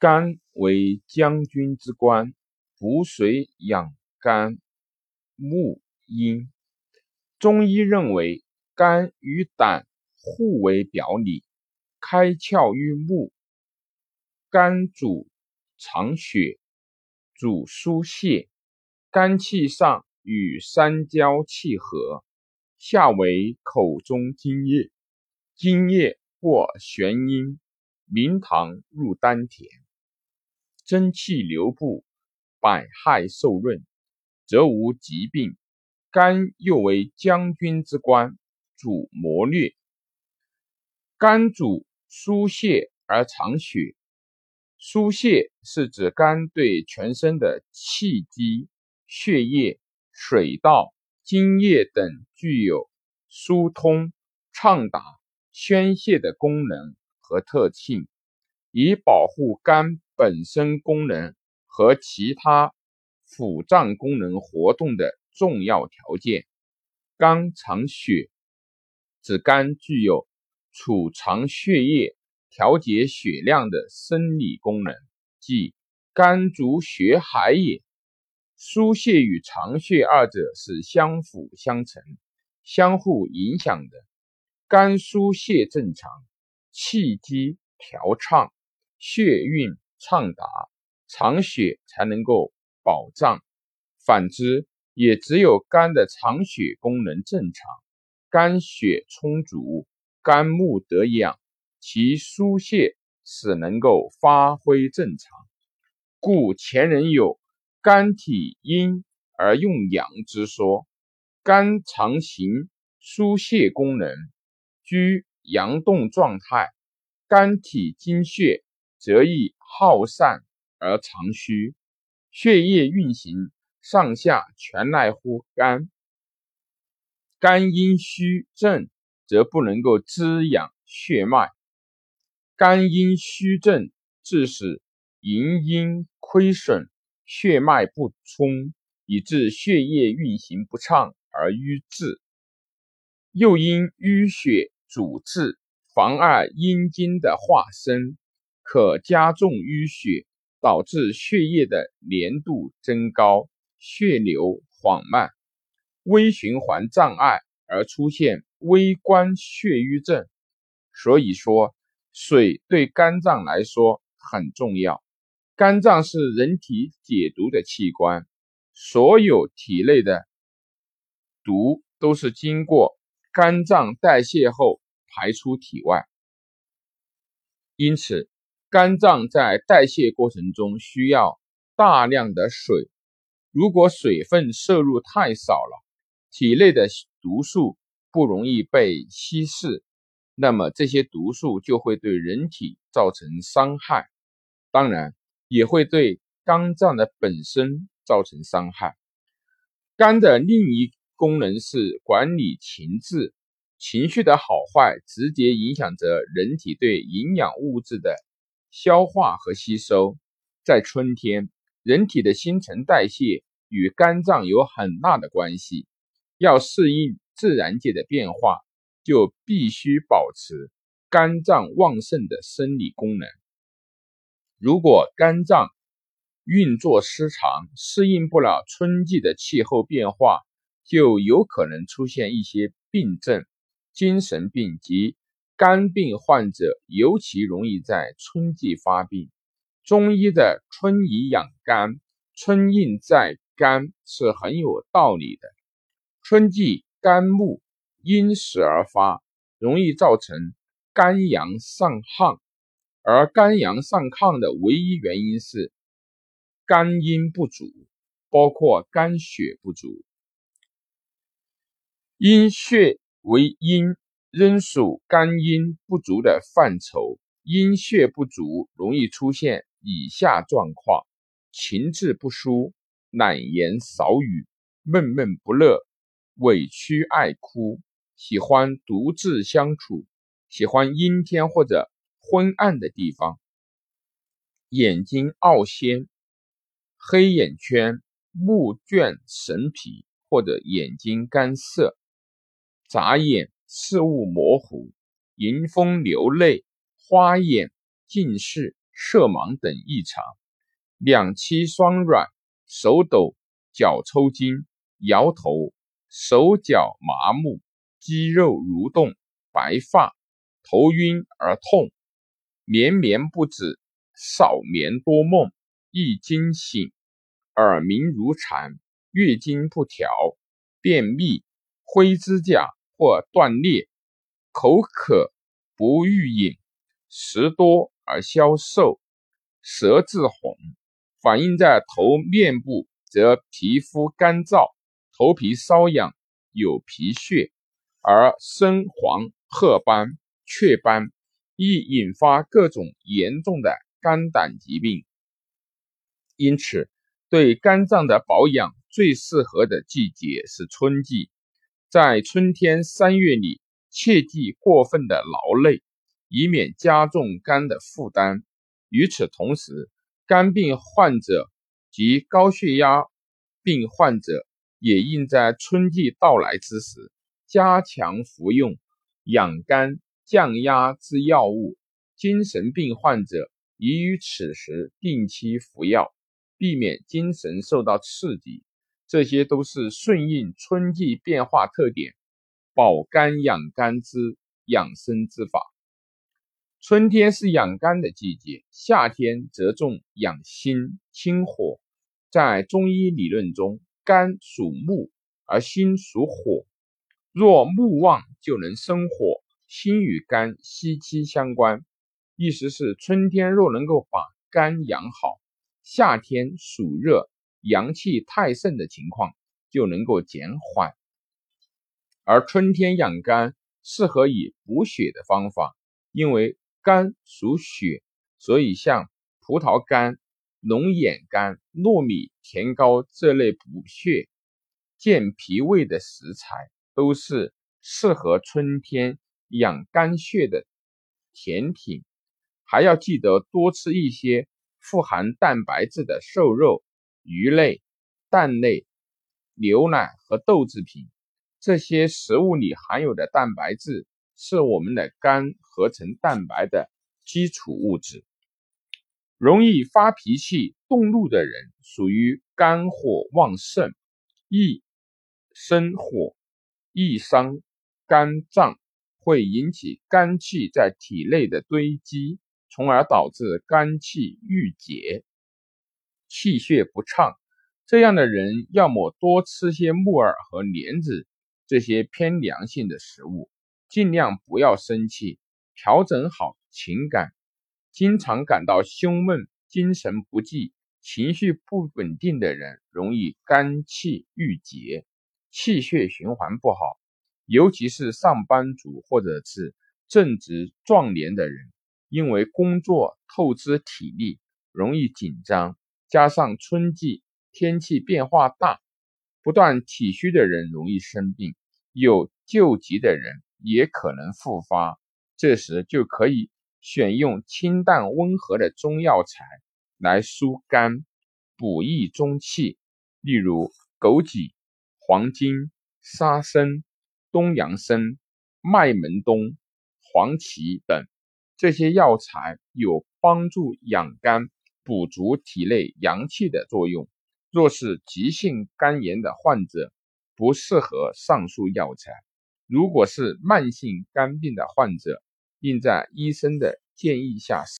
肝为将军之官，补水养肝，木阴。中医认为，肝与胆互为表里，开窍于目。肝主藏血，主疏泄。肝气上与三焦气合，下为口中津液，津液或玄阴，明堂入丹田。真气流布，百害受润，则无疾病。肝又为将军之官，主谋略。肝主疏泄而藏血，疏泄是指肝对全身的气机、血液、水道、津液等具有疏通、畅达、宣泄的功能和特性，以保护肝。本身功能和其他腑脏功能活动的重要条件。肝藏血，指肝具有储藏血液、调节血量的生理功能，即肝主血海也。疏泄与藏血二者是相辅相成、相互影响的。肝疏泄正常，气机调畅，血运。畅达藏血才能够保障，反之，也只有肝的藏血功能正常，肝血充足，肝木得养，其疏泄使能够发挥正常。故前人有肝体阴而用阳之说，肝藏行疏泄功能，居阳动状态，肝体精血。则易耗散而藏虚，血液运行上下全赖乎肝。肝阴虚症，则不能够滋养血脉。肝阴虚症，致使营阴亏损，血脉不充，以致血液运行不畅而瘀滞。又因淤血阻滞，妨碍阴经的化生。可加重淤血，导致血液的粘度增高，血流缓慢，微循环障碍而出现微观血瘀症。所以说，水对肝脏来说很重要。肝脏是人体解毒的器官，所有体内的毒都是经过肝脏代谢后排出体外，因此。肝脏在代谢过程中需要大量的水，如果水分摄入太少了，体内的毒素不容易被稀释，那么这些毒素就会对人体造成伤害，当然也会对肝脏的本身造成伤害。肝的另一功能是管理情志，情绪的好坏直接影响着人体对营养物质的。消化和吸收，在春天，人体的新陈代谢与肝脏有很大的关系。要适应自然界的变化，就必须保持肝脏旺盛的生理功能。如果肝脏运作失常，适应不了春季的气候变化，就有可能出现一些病症，精神病及。肝病患者尤其容易在春季发病。中医的“春以养肝，春应在肝”是很有道理的。春季肝木因时而发，容易造成肝阳上亢，而肝阳上亢的唯一原因是肝阴不足，包括肝血不足。阴血为阴。仍属肝阴不足的范畴，阴血不足容易出现以下状况：情志不舒、懒言少语、闷闷不乐、委屈爱哭、喜欢独自相处、喜欢阴天或者昏暗的地方、眼睛凹陷、黑眼圈、目倦神疲或者眼睛干涩、眨眼。视物模糊、迎风流泪、花眼、近视、色盲等异常，两膝酸软，手抖，脚抽筋，摇头，手脚麻木，肌肉蠕动，白发，头晕而痛，绵绵不止，少眠多梦，易惊醒，耳鸣如蝉，月经不调，便秘，灰指甲或断裂，口渴不欲饮，食多而消瘦，舌质红，反映在头面部，则皮肤干燥，头皮瘙痒，有皮屑，而深黄褐斑、雀斑，易引发各种严重的肝胆疾病。因此，对肝脏的保养最适合的季节是春季。在春天三月里，切忌过分的劳累，以免加重肝的负担。与此同时，肝病患者及高血压病患者也应在春季到来之时，加强服用养肝降压之药物。精神病患者宜于此时定期服药。避免精神受到刺激，这些都是顺应春季变化特点，保肝养肝之养生之法。春天是养肝的季节，夏天则重养心清火。在中医理论中，肝属木，而心属火。若木旺，就能生火。心与肝息息相关，意思是春天若能够把肝养好。夏天暑热，阳气太盛的情况就能够减缓，而春天养肝适合以补血的方法，因为肝属血，所以像葡萄干、龙眼干、糯米、甜糕这类补血、健脾胃的食材，都是适合春天养肝血的甜品。还要记得多吃一些。富含蛋白质的瘦肉、鱼类、蛋类、牛奶和豆制品，这些食物里含有的蛋白质是我们的肝合成蛋白的基础物质。容易发脾气、动怒的人，属于肝火旺盛，易生火，易伤肝脏，会引起肝气在体内的堆积。从而导致肝气郁结、气血不畅。这样的人要么多吃些木耳和莲子这些偏凉性的食物，尽量不要生气，调整好情感。经常感到胸闷、精神不济、情绪不稳定的人，容易肝气郁结、气血循环不好。尤其是上班族或者是正值壮年的人。因为工作透支体力，容易紧张，加上春季天气变化大，不断体虚的人容易生病，有救急的人也可能复发。这时就可以选用清淡温和的中药材来疏肝、补益中气，例如枸杞、黄精、沙参、东洋参、麦门冬、黄芪等。这些药材有帮助养肝、补足体内阳气的作用。若是急性肝炎的患者，不适合上述药材。如果是慢性肝病的患者，应在医生的建议下。